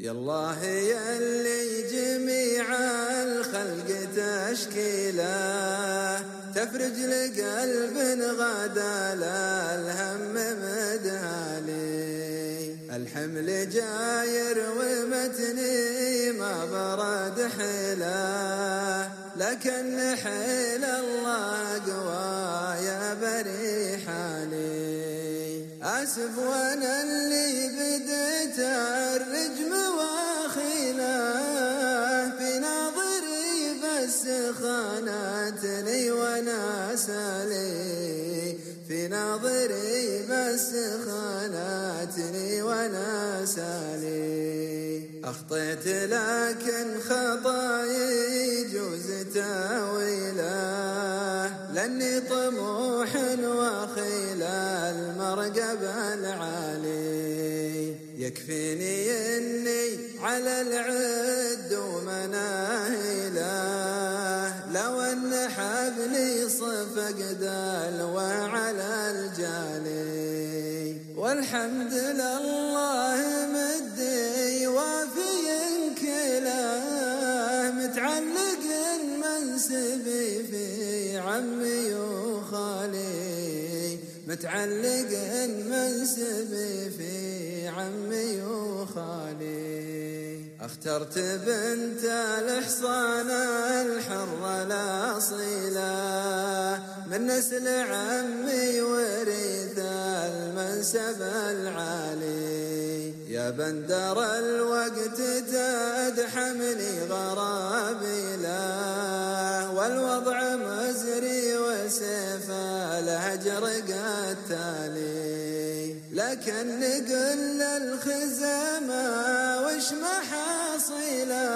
يا الله يا اللي جميع الخلق تشكيله تفرج لقلب غدا الهم مدهالي الحمل جاير ومتني ما برد حيله لكن حيل الله قوى يا بري حالي. أسف وأنا خانتني وأنا سالي. في ناظري بس خانتني وأنا سالي. أخطيت لكن خطاي يجوز تاويله لاني طموح وخيل المرقب العالي. يكفيني إني على العد ومناهله صفق دلوى على الجالي والحمد لله مدي وافي كله متعلق منسبي في عمي وخالي. متعلق منسبي في عمي وخالي. أخترت بنت الحصان الحر الاصيله من نسل عمي ورث المنسب العالي. يا بندر الوقت تدحمني غرابي له والوضع مزري وسيف الهجر قتالي. لكن نقل الخزامة وش محاصيله؟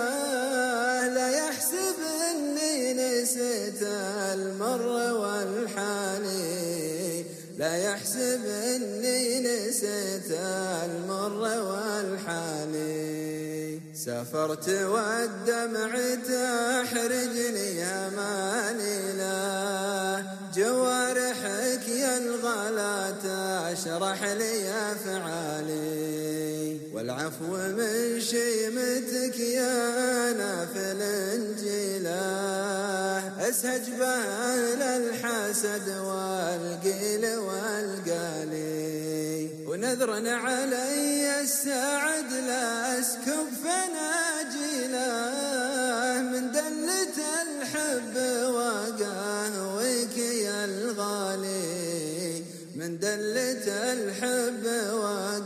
المر والحالي لا يحسب اني نسيت المر والحالي سافرت والدمع تحرجني اماني له جوارحك يا الغلا تشرح لي أفعالي. والعفو من شيمتك يا نافل انجيله اسهج بهل الحسد والقيل والقالي ونذر علي السعد لا أسكب فناجيله من دلة الحب وقهويك يا الغالي. من دلة الحب الغالي